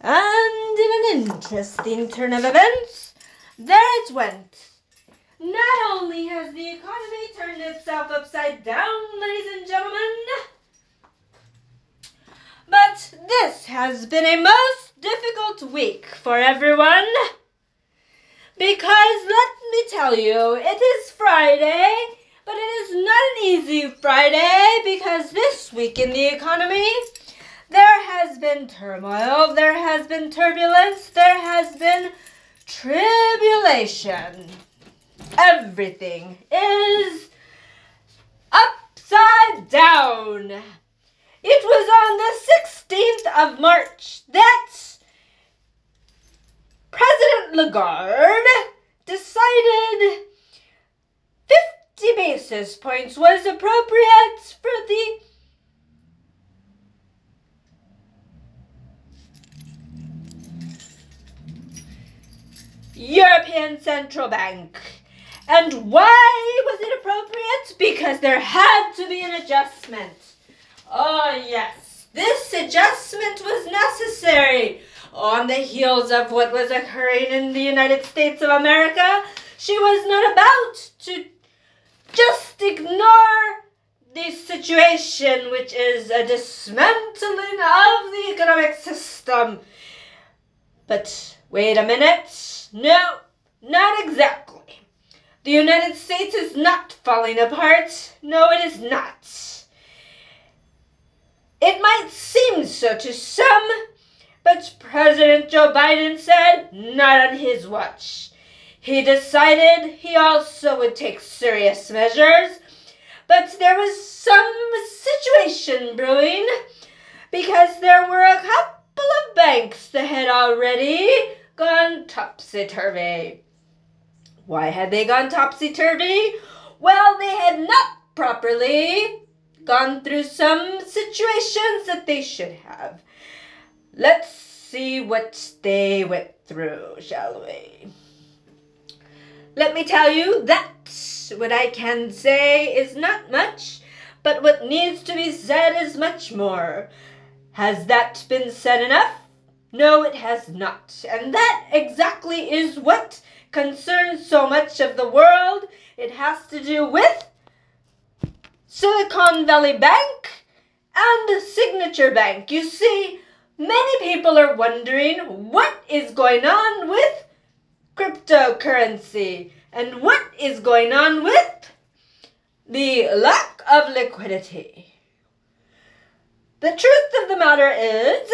And in an interesting turn of events, there it went. Not only has the economy turned itself upside down, ladies and gentlemen, but this has been a most difficult week for everyone. Because let me tell you, it is Friday, but it is not an easy Friday because this week in the economy, there has been turmoil, there has been turbulence, there has been tribulation. Everything is upside down. It was on the 16th of March that President Lagarde decided 50 basis points was appropriate for the European Central Bank. And why was it appropriate? Because there had to be an adjustment. Oh, yes, this adjustment was necessary. On the heels of what was occurring in the United States of America, she was not about to just ignore the situation, which is a dismantling of the economic system. But wait a minute. No, not exactly. The United States is not falling apart. No, it is not. It might seem so to some, but President Joe Biden said not on his watch. He decided he also would take serious measures, but there was some situation brewing because there were a couple of banks that had already gone topsy turvy. Why had they gone topsy turvy? Well, they had not properly gone through some situations that they should have. Let's see what they went through, shall we? Let me tell you that what I can say is not much, but what needs to be said is much more. Has that been said enough? No, it has not. And that exactly is what concerns so much of the world. It has to do with Silicon Valley Bank and Signature Bank. You see, many people are wondering what is going on with cryptocurrency and what is going on with the lack of liquidity. The truth of the matter is,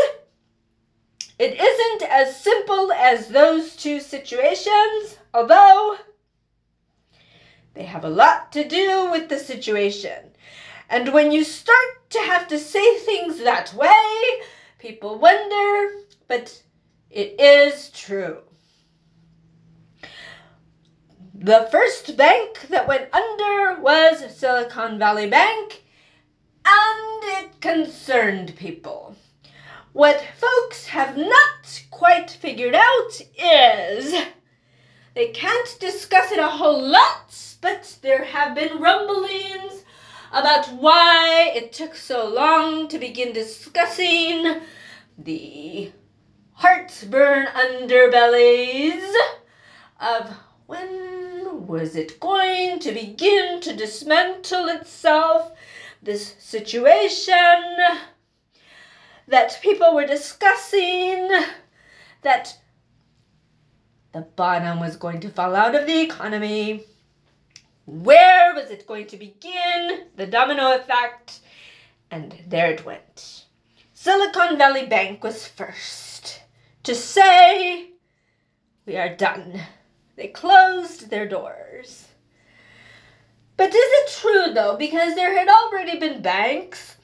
it isn't as simple as those two situations, although they have a lot to do with the situation. And when you start to have to say things that way, people wonder, but it is true. The first bank that went under was Silicon Valley Bank, and it concerned people. What folks have not quite figured out is they can't discuss it a whole lot, but there have been rumblings about why it took so long to begin discussing the heartburn underbellies of when was it going to begin to dismantle itself, this situation that people were discussing, that the bottom was going to fall out of the economy. Where was it going to begin? The domino effect. And there it went. Silicon Valley Bank was first to say, We are done. They closed their doors. But is it true though? Because there had already been banks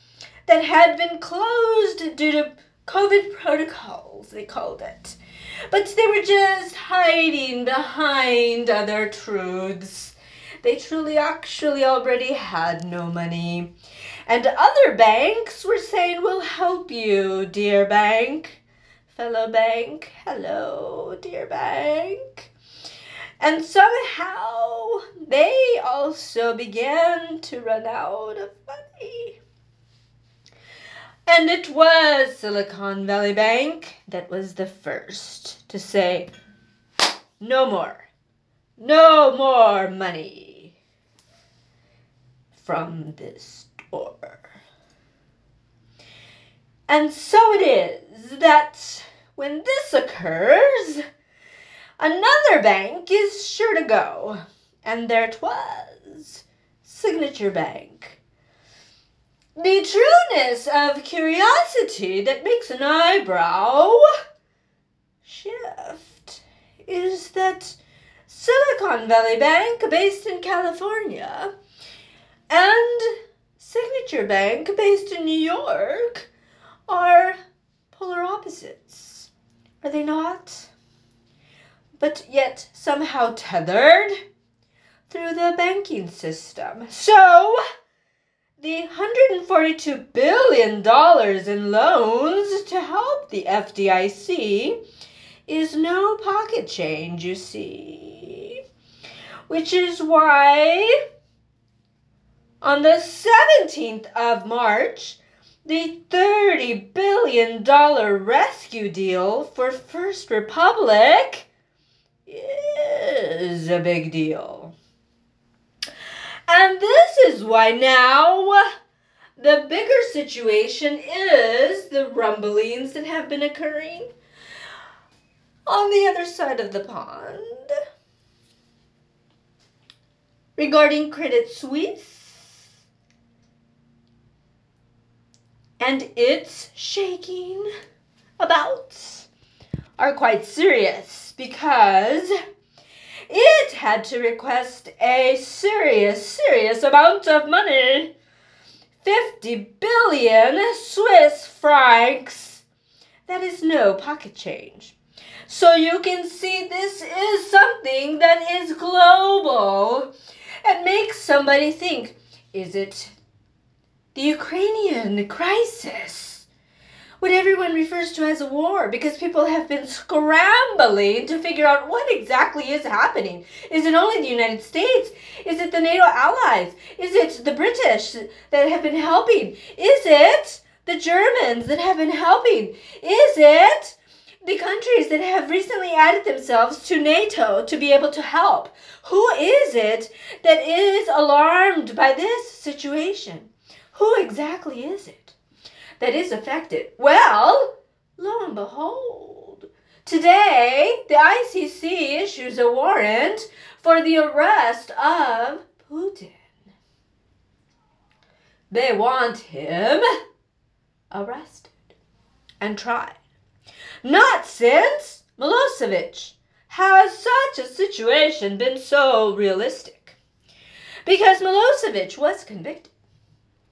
that had been closed due to COVID protocols, they called it. But they were just hiding behind other truths. They truly actually already had no money. And other banks were saying, We'll help you, dear bank. Fellow bank, hello, dear bank. And somehow they also began to run out of money. And it was Silicon Valley Bank that was the first to say, no more, no more money from this store. And so it is that when this occurs, another bank is sure to go. And there it was Signature Bank. The trueness of curiosity that makes an eyebrow shift is that Silicon Valley Bank, based in California, and Signature Bank, based in New York, are polar opposites, are they not? But yet somehow tethered through the banking system. So, the $142 billion in loans to help the FDIC is no pocket change, you see. Which is why on the 17th of March, the $30 billion rescue deal for First Republic is a big deal. And this is why now the bigger situation is the rumblings that have been occurring on the other side of the pond regarding Credit Suisse and its shaking about are quite serious because it had to request a serious, serious amount of money 50 billion Swiss francs. That is no pocket change. So you can see this is something that is global. It makes somebody think is it the Ukrainian crisis, what everyone refers to as a war, because people have been scrambling to figure out what exactly is happening. Is it only the United States? Is it the NATO allies? Is it the British that have been helping? Is it the Germans that have been helping? Is it the countries that have recently added themselves to NATO to be able to help? Who is it that is alarmed by this situation? Who exactly is it that is affected? Well, lo and behold, today the ICC issues a warrant for the arrest of Putin. They want him arrested and tried. Not since Milosevic has such a situation been so realistic. Because Milosevic was convicted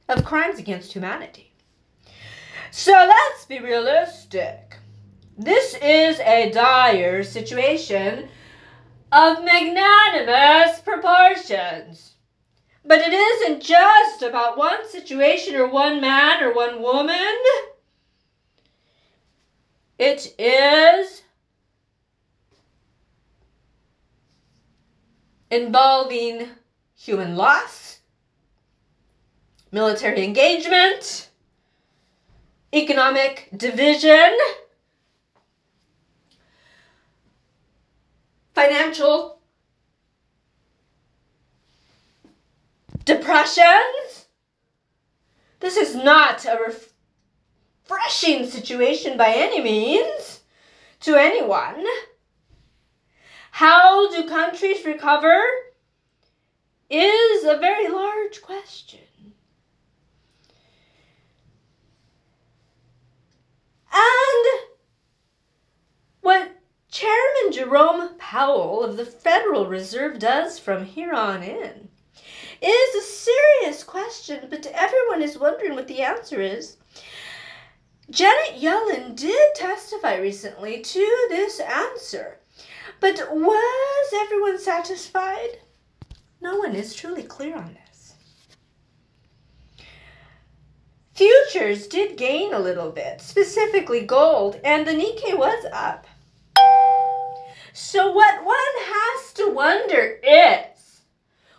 of crimes against humanity. So let's be realistic. This is a dire situation of magnanimous proportions. But it isn't just about one situation or one man or one woman. It is involving human loss, military engagement, economic division, financial depressions. This is not a refreshing situation by any means to anyone. How do countries recover is a very large question. And what Chairman Jerome Powell of the Federal Reserve does from here on in is a serious question, but everyone is wondering what the answer is. Janet Yellen did testify recently to this answer, but was everyone satisfied? No one is truly clear on this. Futures did gain a little bit, specifically gold, and the Nikkei was up. So what one has to wonder is,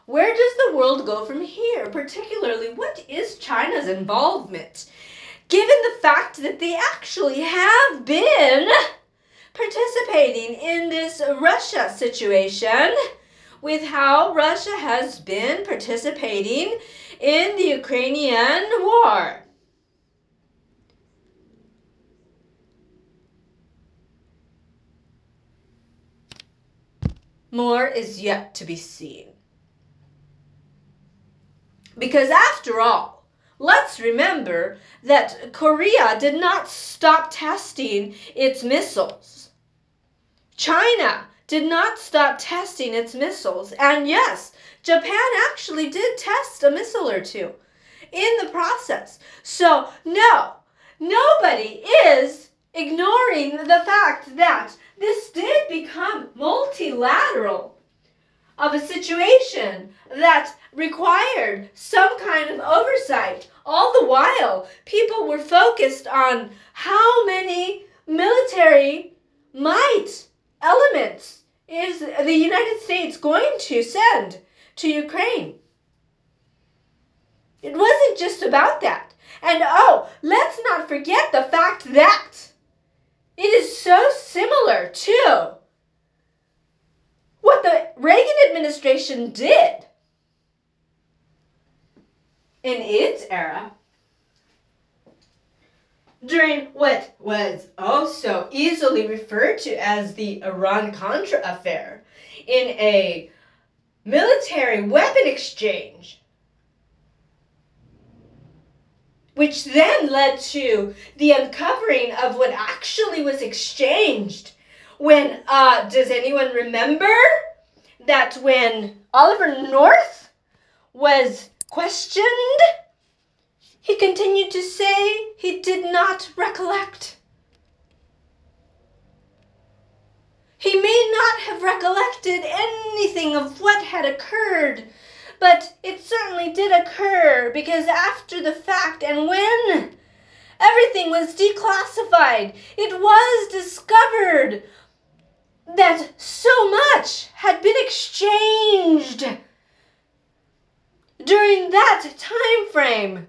where does the world go from here? Particularly, what is China's involvement? given the fact that they actually have been participating in this Russia situation with how Russia has been participating in the Ukrainian war. More is yet to be seen. Because after all, let's remember that Korea did not stop testing its missiles. China did not stop testing its missiles. And yes, Japan actually did test a missile or two in the process. So, no, nobody is ignoring the fact that this did become multilateral of a situation that required some kind of oversight. All the while, people were focused on how many military might elements is the United States going to send to Ukraine. It wasn't just about that. And oh, let's not forget the fact that it is so similar to what the Reagan administration did in its era during what was also easily referred to as the Iran Contra affair in a military weapon exchange, which then led to the uncovering of what actually was exchanged. When, uh, does anyone remember that when Oliver North was questioned? He continued to say he did not recollect. He may not have recollected anything of what had occurred, but it certainly did occur because after the fact and when everything was declassified, it was discovered that so much had been exchanged during that time frame.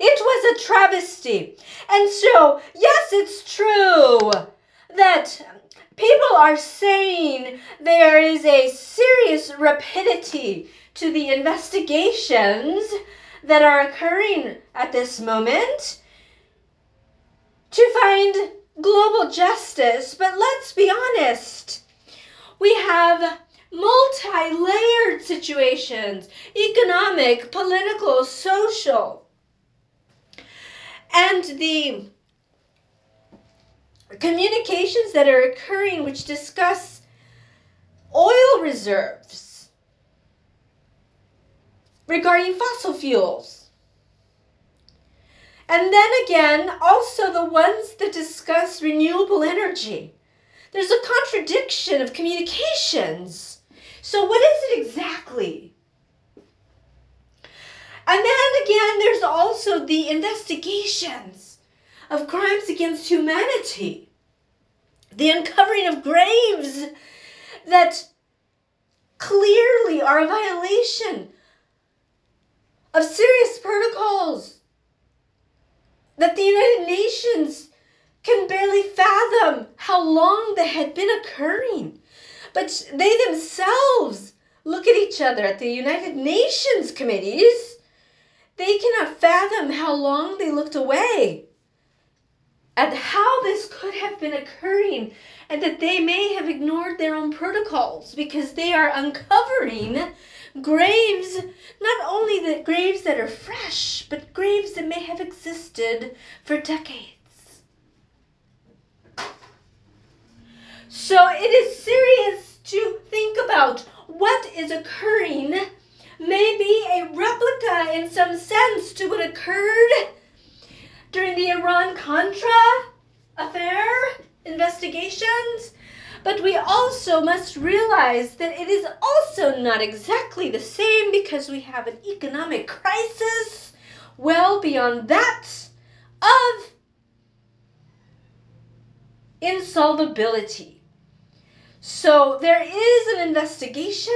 It was a travesty. And so, yes, it's true that people are saying there is a serious rapidity to the investigations that are occurring at this moment to find global justice. But let's be honest, we have multi layered situations economic, political, social and the communications that are occurring which discuss oil reserves regarding fossil fuels. And then again, also the ones that discuss renewable energy. There's a contradiction of communications. So, what is it exactly? And then again, there's also the investigations of crimes against humanity, the uncovering of graves that clearly are a violation of serious protocols that the United Nations can barely fathom how long they had been occurring. But they themselves look at each other at the United Nations committees. They cannot fathom how long they looked away at how this could have been occurring and that they may have ignored their own protocols because they are uncovering graves, not only the graves that are fresh, but graves that may have existed for decades. So it is serious to think about what is occurring may be a replica in some sense to what occurred during the Iran Contra affair investigations. But we also must realize that it is also not exactly the same because we have an economic crisis well beyond that of insolvability. So there is an investigation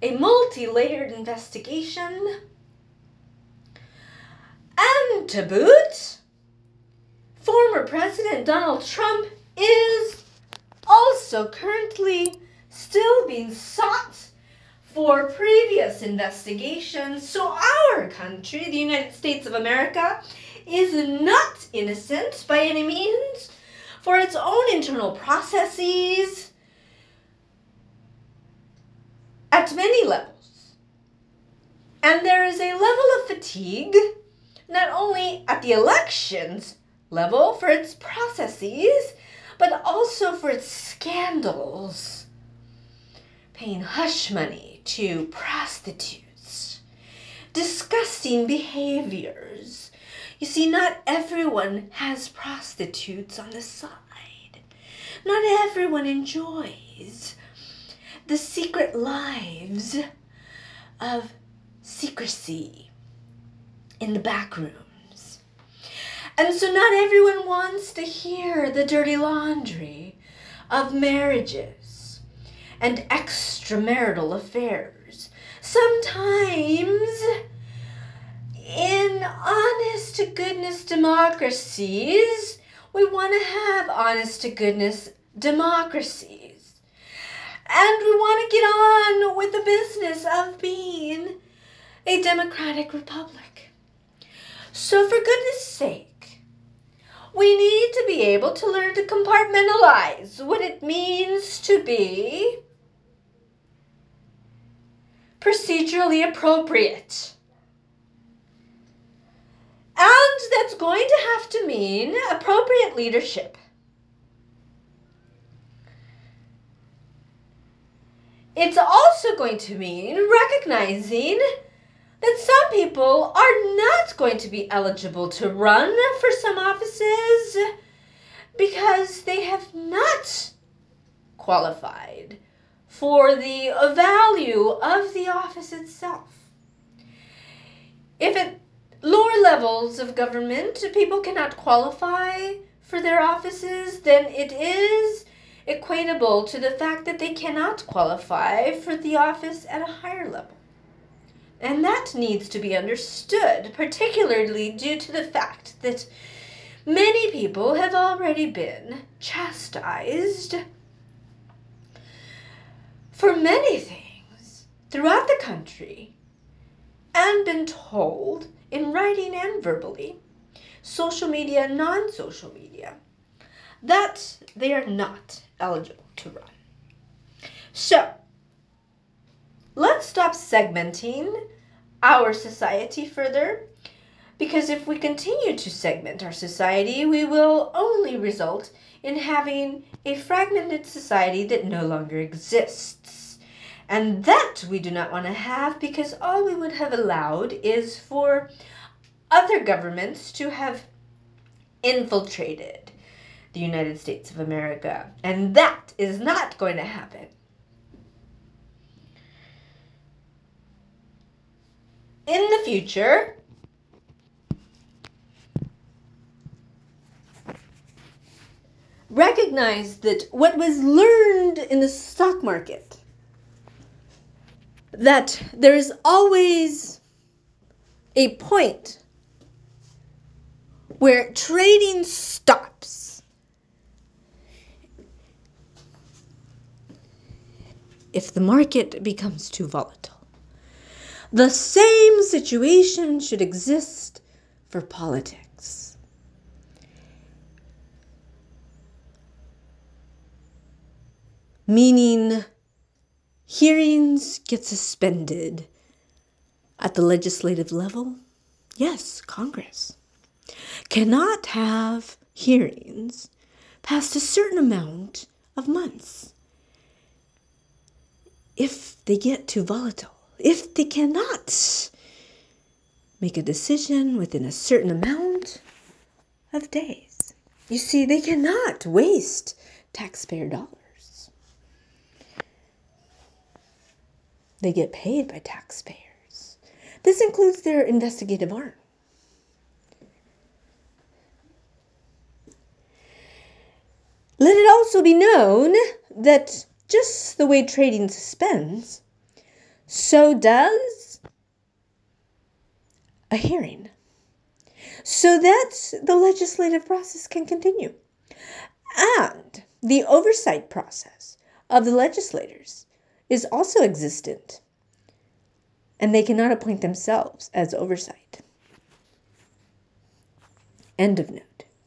a multi layered investigation. And to boot, former President Donald Trump is also currently still being sought for previous investigations. So, our country, the United States of America, is not innocent by any means for its own internal processes at many levels. And there is a level of fatigue, not only at the elections level for its processes, but also for its scandals. Paying hush money to prostitutes, disgusting behaviors. You see, not everyone has prostitutes on the side. Not everyone enjoys the secret lives of secrecy in the back rooms. And so, not everyone wants to hear the dirty laundry of marriages and extramarital affairs. Sometimes, in honest to goodness democracies, we want to have honest to goodness democracies. And we want to get on with the business of being a democratic republic. So, for goodness sake, we need to be able to learn to compartmentalize what it means to be procedurally appropriate. And that's going to have to mean appropriate leadership. It's also going to mean recognizing that some people are not going to be eligible to run for some offices because they have not qualified for the value of the office itself. If at lower levels of government people cannot qualify for their offices, then it is equatable to the fact that they cannot qualify for the office at a higher level. And that needs to be understood, particularly due to the fact that many people have already been chastised for many things throughout the country and been told in writing and verbally, social media, non social media, that they are not eligible to run. So, let's stop segmenting our society further because if we continue to segment our society, we will only result in having a fragmented society that no longer exists. And that we do not want to have because all we would have allowed is for other governments to have infiltrated the United States of America. And that is not going to happen. In the future, recognize that what was learned in the stock market that there is always a point where trading stops if the market becomes too volatile. The same situation should exist for politics. Meaning, hearings get suspended at the legislative level. Yes, Congress cannot have hearings past a certain amount of months if they get too volatile, if they cannot make a decision within a certain amount of days. You see, they cannot waste taxpayer dollars. They get paid by taxpayers. This includes their investigative arm. Let it also be known that just the way trading suspends, so does a hearing. so that the legislative process can continue. And the oversight process of the legislators is also existent, and they cannot appoint themselves as oversight. End of note.